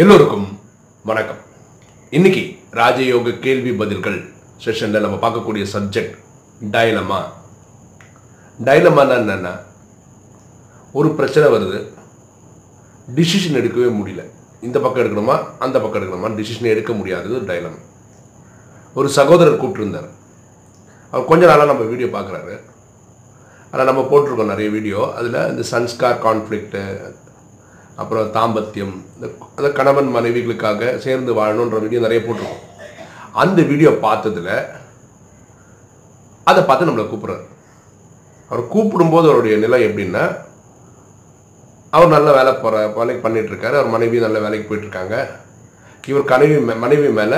எல்லோருக்கும் வணக்கம். இன்னைக்கு ராஜயோக கேள்வி பதில்கள் செஷனில் நம்ம பார்க்கக்கூடிய சப்ஜெக்ட் டைலமா டைலமானா என்னன்னா ஒரு பிரச்சனை வருது டிசிஷன் எடுக்கவே முடியல. இந்த பக்கம் எடுக்கணுமா அந்த பக்கம் எடுக்கணுமா டிசிஷன் எடுக்க முடியாதது டைலம் ஒரு சகோதரர் கூப்பிட்டுருந்தார். அவர் கொஞ்ச நாளாக நம்ம வீடியோ பார்க்குறாரு. ஆனால் நம்ம போட்டிருக்கோம் நிறைய வீடியோ அதில் இந்த சன்ஸ்கார் கான்ஃப்ளிக்ட்டு அப்புறம் தாம்பத்தியம் இந்த அந்த கணவன் மனைவிகளுக்காக சேர்ந்து வாழணுன்ற வீடியோ நிறைய போட்டிருக்கோம். அந்த வீடியோ பார்த்ததுல அதை பார்த்து நம்மளை கூப்பிட்றாரு. அவர் கூப்பிடும்போது அவருடைய நிலை எப்படின்னா அவர் நல்ல வேலை போகிற வேலைக்கு பண்ணிகிட்ருக்காரு அவர் மனைவி நல்ல வேலைக்கு போயிட்டுருக்காங்க. இவர் கனவி மே- மனைவி மேலே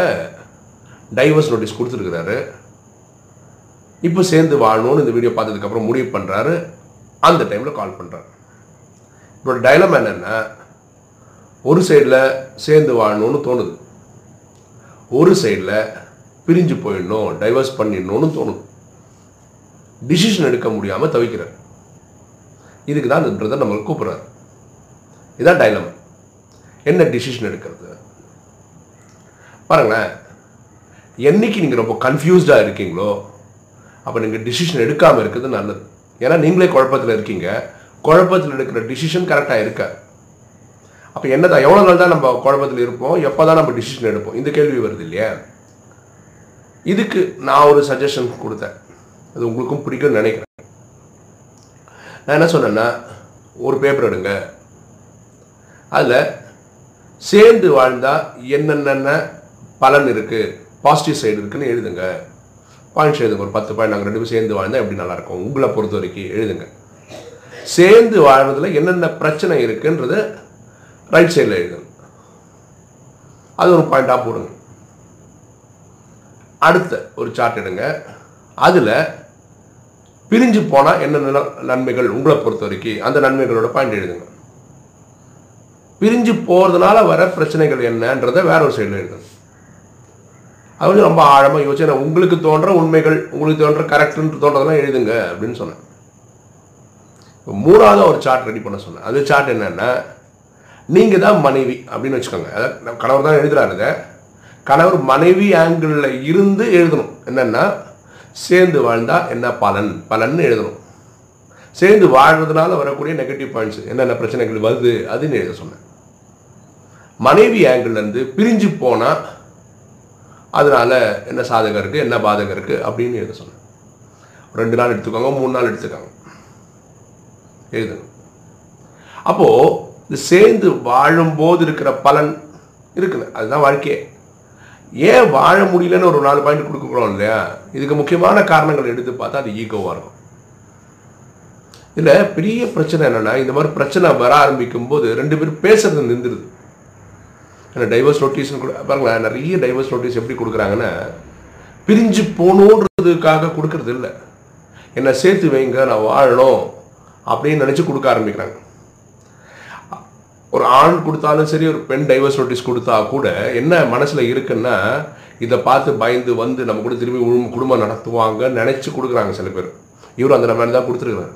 டைவர்ஸ் நோட்டீஸ் கொடுத்துருக்கிறாரு. இப்போ சேர்ந்து வாழணும்னு இந்த வீடியோ பார்த்ததுக்கப்புறம் முடிவு பண்ணுறாரு அந்த டைமில் கால் பண்ணுறாரு என்னோட டைலம் என்னென்னா ஒரு சைடில் சேர்ந்து வாழணும்னு தோணுது. ஒரு சைடில் பிரிஞ்சு போயிடணும் டைவர்ஸ் பண்ணிடணும்னு தோணுது. டிசிஷன் எடுக்க முடியாமல் தவிக்கிறார். இதுக்கு தான் இந்த பிரதர் நம்மளுக்கு கூப்பிட்றாரு. இதுதான் டைலம் என்ன டிசிஷன் எடுக்கிறது? பாருங்களேன். என்னைக்கு நீங்கள் ரொம்ப கன்ஃபியூஸ்டாக இருக்கீங்களோ அப்போ நீங்கள் டிசிஷன் எடுக்காமல் இருக்கிறது நல்லது. ஏன்னா நீங்களே குழப்பத்தில் இருக்கீங்க. குழப்பத்தில் எடுக்கிற டிசிஷன் கரெக்டாக இருக்காது. அப்போ என்னதான் எவ்வளோ நாள் தான் நம்ம குழப்பத்தில் இருப்போம்? எப்போ தான் நம்ம டிசிஷன் எடுப்போம்? இந்த கேள்வி வருது இல்லையா? இதுக்கு நான் ஒரு சஜஷன் கொடுத்தேன். அது உங்களுக்கும் பிடிக்கும்னு நினைக்கிறேன். நான் என்ன சொன்னேன்னா ஒரு பேப்பர் எடுங்க. அதில் சேர்ந்து வாழ்ந்தால் என்னென்ன பலன் இருக்குது பாசிட்டிவ் சைடு இருக்குன்னு எழுதுங்க. பாயிண்ட்ஸ் எழுதுங்க. ஒரு பத்து பாயிண்ட் நாங்கள் ரெண்டு பேரும் சேர்ந்து வாழ்ந்தால் எப்படி நல்லா இருக்கும்? உங்களை பொறுத்த வரைக்கும் எழுதுங்க. சேர்ந்து வாழ்றதுல என்னென்ன பிரச்சனை இருக்குன்றது ரைட் சைடில் எழுதுங்க. அது ஒரு பாயிண்டாக போடுங்க. அடுத்த ஒரு சார்ட் எடுங்க. அதில் பிரிஞ்சு போனால் என்னென்ன நன்மைகள் உங்களை பொறுத்த வரைக்கும் அந்த நன்மைகளோட பாயிண்ட் எழுதுங்க. பிரிஞ்சு போகிறதுனால வர பிரச்சனைகள் என்னன்றதை வேற ஒரு சைடில் எழுதணும் அது வந்து ரொம்ப ஆழமாக யோசிச்சு உங்களுக்கு தோன்ற உண்மைகள் உங்களுக்கு தோன்ற கரெக்டுன்னு தோன்றதெல்லாம் எழுதுங்க அப்படின்னு சொன்னேன். மூணாவது ஒரு சார்ட் ரெடி பண்ண சொன்னேன். அது சார்ட் என்னென்னா நீங்கள் தான் மனைவி அப்படின்னு வச்சுக்கோங்க. அதாவது நம்ம கணவர் தான் எழுதுகிறாருங்க கணவர் மனைவி ஆங்கிளில் இருந்து எழுதணும். என்னென்னா சேர்ந்து வாழ்ந்தால் என்ன பலன்? பலன்னு எழுதணும். சேர்ந்து வாழ்றதுனால வரக்கூடிய நெகட்டிவ் பாயிண்ட்ஸ் என்னென்ன பிரச்சனைகள் வருது? அதுன்னு எழுத சொன்னேன். மனைவி ஆங்கிள்லேருந்து பிரிஞ்சு போனால் அதனால் என்ன சாதகம் இருக்குது என்ன பாதகம் இருக்குது அப்படின்னு எழுத சொன்னேன். ரெண்டு நாள் எடுத்துக்கோங்க மூணு நாள் எடுத்துக்கோங்க. எழுதணும். அப்போது இது சேர்ந்து வாழும்போது இருக்கிற பலன் இருக்குது. அதுதான் வாழ்க்கையே ஏன் வாழ முடியலன்னு ஒரு நாலு பாயிண்ட் கொடுக்குறோம் இல்லையா? இதுக்கு முக்கியமான காரணங்கள் எடுத்து பார்த்தா அது ஈகோவாக இருக்கும். இதில் பெரிய பிரச்சனை என்னன்னா இந்த மாதிரி பிரச்சனை வர ஆரம்பிக்கும் போது ரெண்டு பேரும் பேசுறது நின்றுடுது. ஏன்னா டைவர்ஸ் நோட்டீஸ் பாருங்களேன் நிறைய டைவர்ஸ் நோட்டீஸ் எப்படி கொடுக்குறாங்கன்னா பிரிஞ்சு போகணுன்றதுக்காக கொடுக்கறது இல்லை. என்னை சேர்த்து வைங்க நான் வாழணும். அப்படின்னு நினச்சி கொடுக்க ஆரம்பிக்கிறாங்க. ஒரு ஆண் கொடுத்தாலும் சரி ஒரு பெண் டைவர்ஸ் நோட்டீஸ் கொடுத்தா கூட என்ன மனசில் இருக்குன்னா இதை பார்த்து பயந்து வந்து நம்ம கூட திரும்பி குடும்பம் நடத்துவாங்க நினச்சி கொடுக்குறாங்க சில பேர். இவரும் அந்த மாதிரி தான் கொடுத்துருக்குறாரு.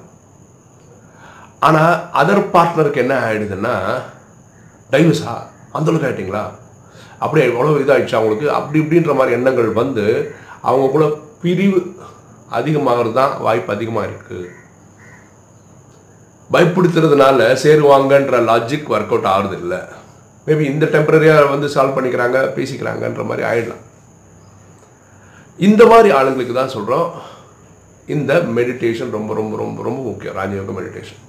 ஆனால் அதர் பார்ட்னருக்கு என்ன ஆகிடுதுன்னா டைவர்ஸா அந்தளவுக்கு ஆகிட்டிங்களா அப்படியே எவ்வளோ இதாகிடுச்சு அவங்களுக்கு? அப்படி இப்படின்ற மாதிரி எண்ணங்கள் வந்து அவங்க கூட பிரிவு அதிகமாகிறது தான் வாய்ப்பு அதிகமாக இருக்குது பயப்படுத்துறதுனால சேருவாங்கன்ற லாஜிக் ஒர்க் அவுட் ஆகுறது இல்லை. மேபி இந்த டெம்பரரியாக வந்து சால்வ் பண்ணிக்கிறாங்க பேசிக்கிறாங்கன்ற மாதிரி ஆயிடலாம். இந்த மாதிரி ஆளுங்களுக்கு தான் சொல்கிறோம் இந்த மெடிடேஷன் ரொம்ப ரொம்ப ரொம்ப ரொம்ப முக்கியம். ராஜயோக மெடிடேஷன்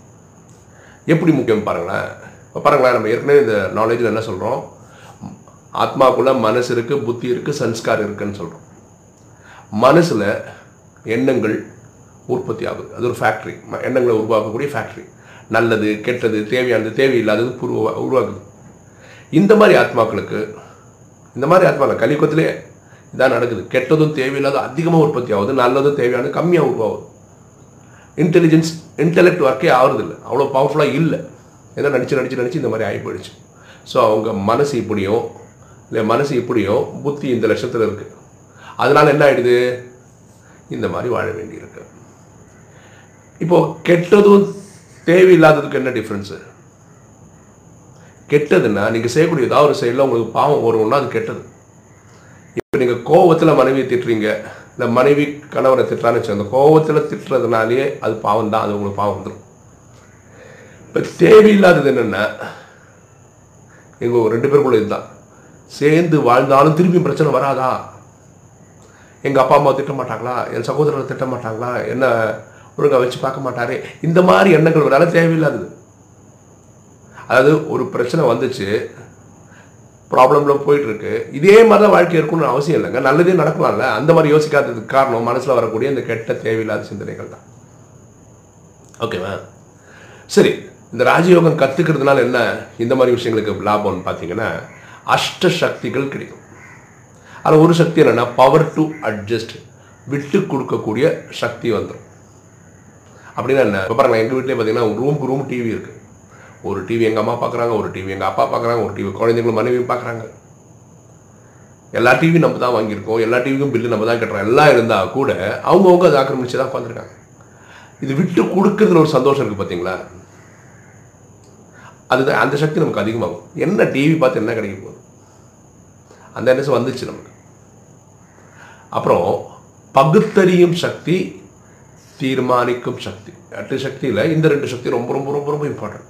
எப்படி முக்கியம் பாருங்களேன். இப்போ பாருங்களேன் நம்ம ஏற்கனவே இந்த நாலேஜில் என்ன சொல்கிறோம் ஆத்மாக்குள்ள மனசு இருக்குது புத்தி இருக்குது சன்ஸ்கார் இருக்குன்னு சொல்கிறோம் மனசில் எண்ணங்கள் உற்பத்தி ஆகுது அது ஒரு ஃபேக்ட்ரி எண்ணங்களை உருவாக்கக்கூடிய ஃபேக்ட்ரி நல்லது கெட்டது தேவையானது தேவையில்லாதது உருவா உருவாக்குது இந்த மாதிரி ஆத்மாக்களுக்கு இந்த மாதிரி ஆத்மாக்கள் கலியுகத்திலே இதான் நடக்குது. கெட்டதும் தேவையில்லாத அதிகமாக உற்பத்தி ஆகுது நல்லதும் தேவையானது கம்மியாக உருவாகுது. இன்டெலிஜென்ஸ் இன்டெலெக்ட் ஒர்க்கே ஆகுறது இல்லை அவ்வளோ பவர்ஃபுல்லாக இல்லை. ஏன்னா நடிச்சு நடிச்சு நடிச்சு இந்த மாதிரி ஆகி போயிடுச்சு ஸோ அவங்க மனசு இப்படியும் இல்லை மனசு இப்படியும் புத்தி இந்த லட்சத்தில் இருக்குது அதனால் என்ன ஆகிடுது இந்த மாதிரி வாழ வேண்டியிருக்கு. இப்போது கெட்டதும் தேவையில்லாததுக்கு என்ன டிஃப்ரென்ஸு கெட்டதுன்னா நீங்கள் செய்யக்கூடிய ஏதாவது ஒரு செயலில் உங்களுக்கு பாவம் வரும்னா அது கெட்டது. இப்போ நீங்கள் கோவத்தில் மனைவியை திட்டுறீங்க இல்லை மனைவி கணவரை திட்டுறான்னு வச்சு அந்த கோவத்தில் திட்டுறதுனாலேயே அது பாவம் தான் அது உங்களுக்கு பாவம் வந்துடும் இப்போ தேவையில்லாதது என்னென்னா எங்கள் ரெண்டு பேருக்குள்ள இதுதான். சேர்ந்து வாழ்ந்தாலும் திரும்பி பிரச்சனை வராதா? எங்கள் அப்பா அம்மா திட்ட மாட்டாங்களா? என் சகோதரரை திட்ட மாட்டாங்களா? என்ன ஒழுங்காக வச்சு பார்க்க மாட்டாரே. இந்த மாதிரி எண்ணங்கள் வரால தேவையில்லாதது. அதாவது ஒரு பிரச்சனை வந்துச்சு ப்ராப்ளம்ல போயிட்டு இருக்கு இதே மாதிரி தான் வாழ்க்கை இருக்கணும்னு அவசியம் இல்லைங்க. நல்லதே நடக்கலாம்ல. அந்த மாதிரி யோசிக்காததுக்கு காரணம் மனசில் வரக்கூடிய இந்த கெட்ட தேவையில்லாத சிந்தனைகள் தான். ஓகேவா சரி இந்த ராஜயோகம் கற்றுக்கிறதுனால என்ன? இந்த மாதிரி விஷயங்களுக்கு லாபம்னு பார்த்தீங்கன்னா அஷ்ட சக்திகள் கிடைக்கும். அதில் ஒரு சக்தி என்னென்னா பவர் டு அட்ஜஸ்ட் விட்டு கொடுக்கக்கூடிய சக்தி வந்துடும் அப்படின்னா என்ன இப்போ பாருங்க எங்கள் வீட்டிலே பார்த்தீங்கன்னா ரூமுக்கு ரூம் டிவி இருக்குது ஒரு டிவி எங்கள் அம்மா பார்க்குறாங்க ஒரு டிவி எங்கள் அப்பா பார்க்குறாங்க ஒரு டிவி குழந்தைங்களும் மனைவியும் பார்க்குறாங்க எல்லா டிவியும் நம்ம தான் வாங்கியிருக்கோம். எல்லா டிவிக்கும் பில்லு நம்ம தான் கட்டுறோம். எல்லாம் இருந்தால் கூட அவங்கவுங்க அதை ஆக்கிரமிச்சு தான் உட்காந்துருக்காங்க இது விட்டு கொடுக்கறதுல ஒரு சந்தோஷம் இருக்குது பார்த்தீங்களா அதுதான் அந்த சக்தி நமக்கு அதிகமாகும். என்ன டிவி பார்த்து என்ன கிடைக்க போகுது? அந்த எண்ணம் வந்துச்சு நமக்கு. அப்புறம் பகுத்தறியும் சக்தி தீர்மானிக்கும் சக்தி. எட்டு சக்தியில் இந்த ரெண்டு சக்தி ரொம்ப ரொம்ப ரொம்ப ரொம்ப இம்பார்ட்டன்ட்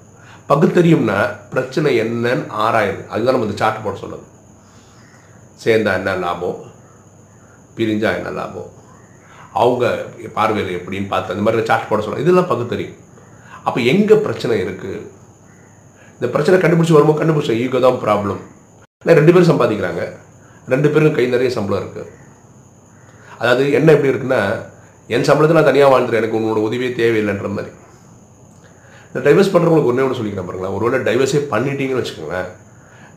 பகுத்தறியும்னா பிரச்சனை என்னன்னு ஆராயுது அதுதான் நம்ம இந்த சார்ட் போட சொல்லுது சேர்ந்தா என்ன லாபம்? பிரிஞ்சா என்ன லாபம்? அவங்க பார்வையில் எப்படின்னு பார்த்து அந்த மாதிரி சார்ட் போட சொல்லலாம் இதெல்லாம் பகுத்தறியும் அப்போ எங்கே பிரச்சனை இருக்குது இந்த பிரச்சனை கண்டுபிடிச்சி வரும்போது கண்டுபிடிச்ச ஈகோ தான் ப்ராப்ளம் இல்லை ரெண்டு பேரும் சம்பாதிக்கிறாங்க. ரெண்டு பேரும் கை நிறைய சம்பளம் இருக்குது அதாவது என்ன எப்படி இருக்குன்னா என் சம்பளத்தில் நான் தனியாக வாழ்ந்துறேன். எனக்கு உன்னோட உதவியே தேவையில்லைன்ற மாதிரி. இந்த டைவர்ஸ் பண்ணுறவங்களுக்கு ஒன்றே ஒன்று சொல்லிக்கிறேன் பாருங்களேன். ஒருவேளை டைவர்ஸே பண்ணிட்டீங்கன்னு வச்சுக்கோங்களேன்.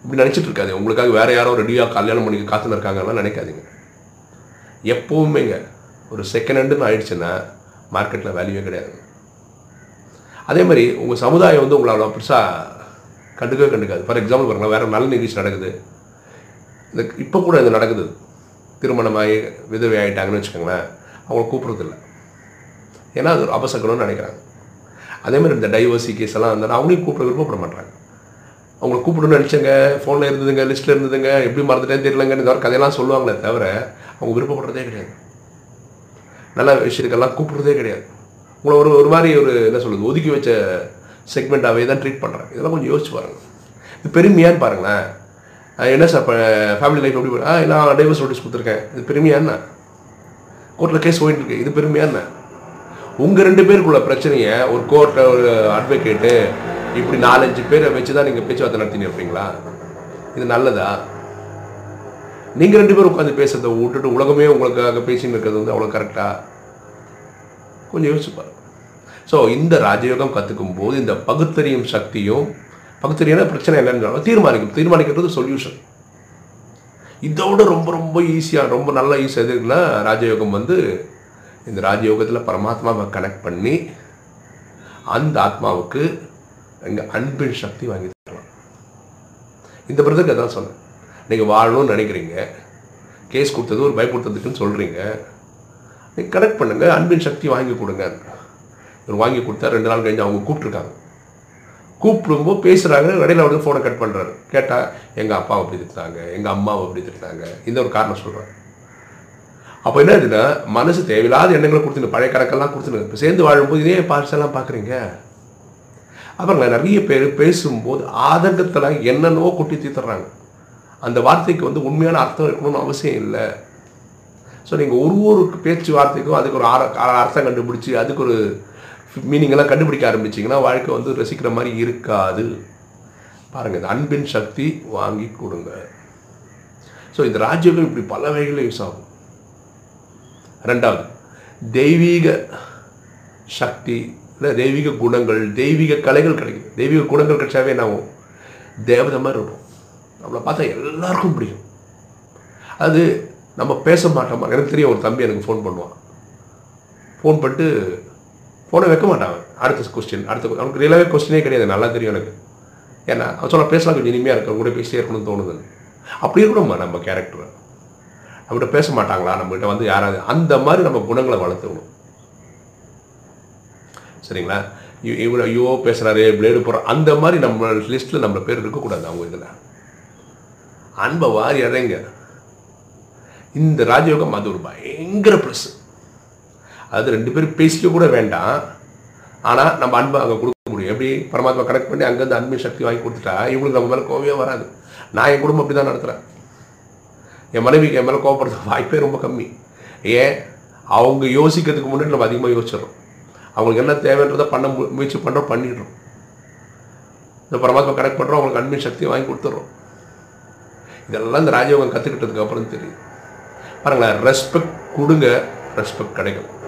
இப்படி நினச்சிட்டு இருக்காது. உங்களுக்காக வேறு யாரோ ரெடியாக கல்யாணம் பண்ணி காத்துன்னு இருக்காங்கலாம் நினைக்காதீங்க. எப்போவுமேங்க ஒரு செகண்ட் ஹேண்டுன்னு ஆயிடுச்சுன்னா மார்க்கெட்டில் வேல்யூவே கிடையாது. அதே மாதிரி உங்கள் சமுதாயம் வந்து உங்களை பெருசாக கண்டுக்கவே கண்டுக்காது. ஃபார் எக்ஸாம்பிள் பாருங்கள் வேறு நல்ல நிகழ்ச்சி நடக்குது. இந்த இப்போ கூட இது நடக்குது. திருமணமாகி விதவை ஆகிட்டாங்கன்னு வச்சுக்கோங்களேன். அவங்கள கூப்பிட்றதில்ல. ஏன்னா அது ஒரு அபசக்கணும்னு நினைக்கிறாங்க. அதே மாதிரி இந்த டைவர்சி கேஸ் எல்லாம் இருந்தாலும் அவங்களையும் கூப்பிட விருப்பப்பட மாட்டாங்க. அவங்கள கூப்பிடணும்னு நினச்சங்க ஃபோனில் இருந்ததுங்க லிஸ்ட்டில் இருந்ததுங்க எப்படி மறந்துட்டேன்னு தெரியலங்கன்னு இந்த மாதிரி கதையெல்லாம் சொல்லுவாங்களே தவிர அவங்க விருப்பப்படுறதே கிடையாது. நல்ல விஷயத்துக்கெல்லாம் கூப்பிட்றதே கிடையாது. உங்களை ஒரு ஒரு மாதிரி ஒரு என்ன சொல்கிறது ஒதுக்கி வச்ச செக்மெண்ட்டாகவே தான் ட்ரீட் பண்ணுறேன் இதெல்லாம் கொஞ்சம் யோசிச்சு பாருங்கள் இது பெருமையான்னு பாருங்களேன். என்ன சார் இப்போ ஃபேமிலி லைஃப் எப்படி ஆ நான் டைவர்ஸ் நோட்டீஸ் கொடுத்துருக்கேன். இது பெருமையான்னு? கோர்ட்டில் கேஸ் போயிட்டுருக்கு இது பெருமையாக என்ன? உங்கள் ரெண்டு பேருக்குள்ள பிரச்சனையை ஒரு கோர்ட்டில் ஒரு அட்வொகேட்டு இப்படி நாலஞ்சு பேரை வச்சு தான் நீங்கள் பேச்சுவார்த்தை நடத்தின்னு இருப்பீங்களா? இது நல்லதா? நீங்கள் ரெண்டு பேரும் உட்காந்து பேசுறதை விட்டுட்டு உலகமே உங்களுக்காக பேசின்னு இருக்கிறது வந்து அவ்வளோ கரெக்டாக கொஞ்சம் யோசிச்சு பாருங்க. ஸோ இந்த ராஜயோகம் கற்றுக்கும் போது இந்த பகுத்தறியும் சக்தியும் பகுத்தறியான பிரச்சனை என்னன்னு தீர்மானிக்கும் தீர்மானிக்கிறது சொல்யூஷன் இதோட ரொம்ப ரொம்ப ஈஸியாக ரொம்ப நல்ல ஈஸியாக எதுக்குன்னா ராஜயோகம் வந்து இந்த ராஜயோகத்தில் பரமாத்மாவை கனெக்ட் பண்ணி அந்த ஆத்மாவுக்கு எங்கள் அன்பின் சக்தி வாங்கி தரலாம். இந்த பிரதருக்கு அதான் சொன்னேன் நீங்கள் வாழணும்னு நினைக்கிறீங்க. கேஸ் கொடுத்தது ஒரு பயப்படுத்துறதுக்குன்னு சொல்கிறீங்க நீங்கள் கனெக்ட் பண்ணுங்கள் அன்பின் சக்தி வாங்கி கொடுங்க. இவர் வாங்கி கொடுத்தா ரெண்டு நாள் கழிஞ்சு அவங்க கூப்பிட்ருக்காங்க கூப்பிடும்போது பேசுகிறாங்க இடையில வந்து ஃபோனை கட் பண்ணுறாரு கேட்டால் எங்கள் அப்பாவை அப்படி திட்டாங்க எங்கள் அம்மாவை அப்படி திட்டாங்க இந்த ஒரு காரணம் சொல்கிறாங்க அப்போ என்ன ஆகுதுன்னா மனசு தேவையில்லாத எண்ணங்களை கொடுத்துங்க பழைய கணக்கெல்லாம் கொடுத்துருங்க இப்போ சேர்ந்து வாழும்போது இதே பார்செல்லாம் பார்க்குறீங்க. அப்புறம் நிறைய பேர் பேசும்போது ஆதங்கத்தில் என்னென்னவோ கொட்டி தீர்த்துறாங்க. அந்த வார்த்தைக்கு வந்து உண்மையான அர்த்தம் இருக்கணும்னு அவசியம் இல்லை. ஸோ நீங்கள் ஒரு ஒரு பேச்சு வார்த்தைக்கும் அதுக்கு ஒரு அர்த்தம் கண்டுபிடிச்சி அதுக்கு ஒரு மீனிங்கெல்லாம் கண்டுபிடிக்க ஆரம்பிச்சிங்கன்னா வாழ்க்கை வந்து ரசிக்கிற மாதிரி இருக்காது. பாருங்க இந்த அன்பின் சக்தி வாங்கி கொடுங்க. ஸோ இந்த ராஜ்யங்கள் இப்படி பல வகைகளில் யூஸ் ஆகும். ரெண்டாவது தெய்வீக சக்தி இல்லை தெய்வீக குணங்கள் தெய்வீக கலைகள் கிடைக்கும் தெய்வீக குணங்கள் கிடைச்சாவே என்ன ஆகும்? தேவதை மாதிரி இருக்கும். நம்மளை பார்த்தா எல்லாருக்கும் பிடிக்கும். அது நம்ம பேச மாட்டோமா? எனக்கு தெரியும் ஒரு தம்பி எனக்கு ஃபோன் பண்ணுவான். ஃபோன் பண்ணிட்டு ஃபோனை வைக்க மாட்டான் அடுத்த கொஸ்டின் அடுத்த அவனுக்கு ரியலாகவே கொஸ்டினே கிடையாது. நல்லா தெரியும் எனக்கு. ஏன்னா அவன் சொல்ல பேசலாம் கொஞ்சம் இனிமையாக இருக்கும் கூட பேசிட்டே இருக்கணும்னு தோணுது அப்படி இருக்கணும்மா நம்ம கேரக்டர் நம்மகிட்ட பேச மாட்டாங்களா? நம்மகிட்ட வந்து யாராவது அந்த மாதிரி நம்ம குணங்களை வளர்த்துக்கணும். சரிங்களா? இவ்வளோ ஐயோ பேசுகிறாரு பிளேடு போடுறோம் அந்த மாதிரி நம்ம லிஸ்ட்டில் நம்ம பேர் இருக்கக்கூடாது அவங்க இதில். அன்பை வாரி இறங்க இந்த ராஜயோகம் அது ஒரு பயங்கர ப்ளஸ் அது ரெண்டு பேரும் பேசிக்க கூட வேண்டாம். ஆனால் நம்ம அன்பை அங்கே கொடுக்க முடியும். எப்படி பரமாத்மா கனெக்ட் பண்ணி அங்கேருந்து அன்பின் சக்தி வாங்கி கொடுத்துட்டா இவங்களுக்கு நம்ம மேலே கோவையே வராது. நான் என் குடும்பம் அப்படி தான் நடத்துகிறேன் என் மனைவிக்கு என் மேலே கோவப்படுறது வாய்ப்பே ரொம்ப கம்மி. ஏன்? அவங்க யோசிக்கிறதுக்கு முன்னாடி நம்ம அதிகமாக யோசிச்சிடறோம். அவங்களுக்கு என்ன தேவைன்றதை பண்ண மு- முயற்சி பண்ணுறோம் பண்ணிடுறோம். இந்த பரமாத்மா கனெக்ட் பண்ணுறோம் அவங்களுக்கு அன்பின் சக்தியை வாங்கி கொடுத்துட்றோம். இதெல்லாம் இந்த ராஜயோகம் கற்றுக்கிட்டதுக்கு அப்புறம் தெரியும். பாருங்களேன் ரெஸ்பெக்ட் கொடுங்க ரெஸ்பெக்ட் கிடைக்கும்.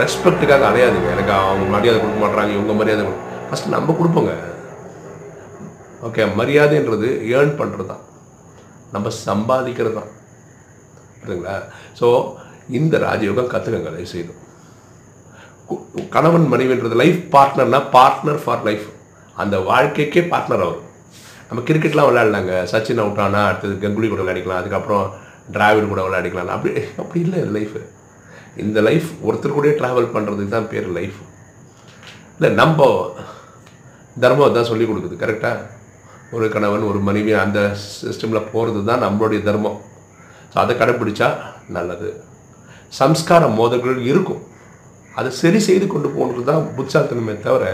ரெஸ்பெக்ட்டுக்காக அலையாதுங்க எனக்கு அவங்க மரியாதை கொடுக்க மாட்டுறாங்க இவங்க மரியாதை ஃபஸ்ட்டு நம்ம கொடுப்போங்க. ஓகே மரியாதைன்றது ஏர்ன் பண்ணுறது தான் நம்ம சம்பாதிக்கிறது தான் புரியுதுங்களா? ஸோ இந்த ராஜயோகம் கற்றுக்கங்க தயவு செய்து கணவன் மனைவின்றது லைஃப் பார்ட்னர்னா பார்ட்னர் ஃபார் லைஃப் அந்த வாழ்க்கைக்கே பார்ட்னர் அவர். நம்ம கிரிக்கெட்லாம் விளையாடலாங்க. சச்சின் அவுட் ஆனால் அடுத்தது கங்குலி கூட விளையாடிக்கலாம். அதுக்கப்புறம் டிராவிட் கூட விளையாடிக்கலாம். அப்படி அப்படி இல்லை இது இந்த லைஃப் ஒருத்தர் கூட ட்ராவல் பண்ணுறதுக்கு தான் பேர் லைஃப் இல்லை நம்ம தர்மம் தான் சொல்லி கொடுக்குது கரெக்டாக ஒரு கணவன் ஒரு மனைவி அந்த சிஸ்டமில் போகிறது தான் நம்மளுடைய தர்மம். ஸோ அதை கடைப்பிடிச்சா நல்லது. சம்ஸ்கார மோதல்கள் இருக்கும். அதை சரி செய்து கொண்டு போகிறது தான் புத்தாத்தனமே தவிர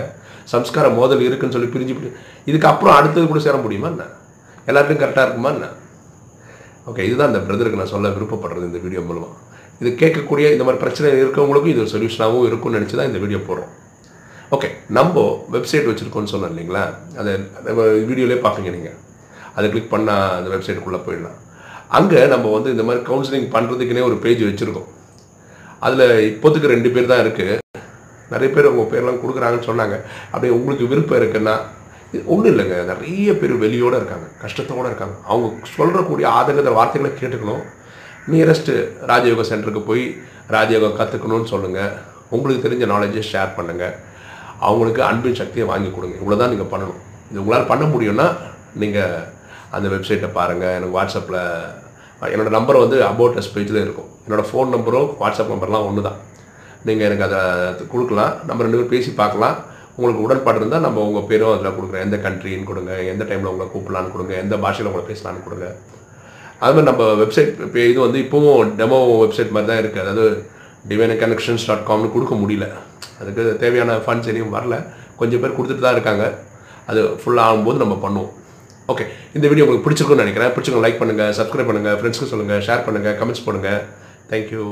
சம்ஸ்கார மோதல் இருக்குன்னு சொல்லி பிரிஞ்சு பிரி இதுக்கப்புறம் அடுத்தது கூட சேர முடியுமா என்ன? எல்லாருக்கும் கரெக்டாக இருக்குமா என்ன? ஓகே இதுதான் இந்த பிரதருக்கு நான் சொல்ல விருப்பப்படுறது இந்த வீடியோ மூலமாக இது கேட்கக்கூடிய இந்த மாதிரி பிரச்சனை இருக்கிறவங்களுக்கும் இது ஒரு சொல்யூஷனாகவும் இருக்கும்னு நினச்சி தான் இந்த வீடியோ போடுறோம். ஓகே நம்ம வெப்சைட் வச்சுருக்கோன்னு சொன்னோம் இல்லைங்களா? அதை வீடியோலே பார்ப்பீங்க நீங்கள் அதை கிளிக் பண்ணால் அந்த வெப்சைட்டுக்குள்ளே போயிடலாம். அங்கே நம்ம வந்து இந்த மாதிரி கவுன்சிலிங் பண்ணுறதுக்குனே ஒரு பேஜ் வச்சுருக்கோம். அதில் இப்போதைக்கு ரெண்டு பேர் தான் இருக்குது நிறைய பேர் உங்கள் பேர்லாம் கொடுக்குறாங்கன்னு சொன்னாங்க. அப்படியே உங்களுக்கு விருப்பம் இருக்குன்னா ஒன்றும் இல்லைங்க. நிறைய பேர் வெளியோடு இருக்காங்க. கஷ்டத்தோடு இருக்காங்க. அவங்க சொல்கிறக்கூடிய ஆதங்கத்தை வார்த்தைகளை கேட்டுக்கணும். நியரஸ்ட்டு ராஜயோக சென்டருக்கு போய் ராஜயோகம் கற்றுக்கணும்னு சொல்லுங்கள் உங்களுக்கு தெரிஞ்ச நாலேஜை ஷேர் பண்ணுங்கள் அவங்களுக்கு அன்பின் சக்தியை வாங்கி கொடுங்க. இவ்வளோ தான் நீங்கள் பண்ணணும். இது உங்களால் பண்ண முடியும்னா நீங்கள் அந்த வெப்சைட்டை பாருங்கள் எனக்கு வாட்ஸ்அப்பில் என்னோடய நம்பர் வந்து அபவுட் அஸ் பேஜில் இருக்கும். என்னோடய ஃபோன் நம்பரும் வாட்ஸ்அப் நம்பர்லாம் ஒன்று தான் நீங்கள் எனக்கு அதை கொடுக்கலாம். நம்ம ரெண்டு பேரும் பேசி பார்க்கலாம். உங்களுக்கு உடன்பாடு இருந்தால் நம்ம உங்கள் பேரும் அதில் கொடுக்குறேன். எந்த கண்ட்ரின்னு கொடுங்க. எந்த டைமில் உங்களை கூப்பிடலான்னு கொடுங்க. எந்த பாஷையில் உங்களை பேசலான்னு கொடுங்க. அது மாதிரி நம்ம வெப்சைட் இப்போ இது வந்து இப்போவும் டெமோ வெப்சைட் மாதிரி தான் இருக்குது அதாவது டிவைன் கனெக்ஷன்ஸ் டாட் காம்னு கொடுக்க முடியல. அதுக்கு தேவையான ஃபண்ட்ஸ் எதையும் வரல. கொஞ்சம் பேர் கொடுத்துட்டு தான் இருக்காங்க. அது ஃபுல்லாக ஆகும்போது நம்ம பண்ணுவோம். ஓகே இந்த வீடியோ உங்களுக்கு பிடிச்சிருக்கும்னு நினைக்கிறேன். பிடிச்சிருக்கோம் லைக் பண்ணுங்கள் சப்ஸ்கிரைப் பண்ணுங்கள் ஃப்ரெண்ட்ஸ்க்கு சொல்லுங்கள் ஷேர் பண்ணுங்கள் கமெண்ட்ஸ் பண்ணுங்கள் தேங்க்யூ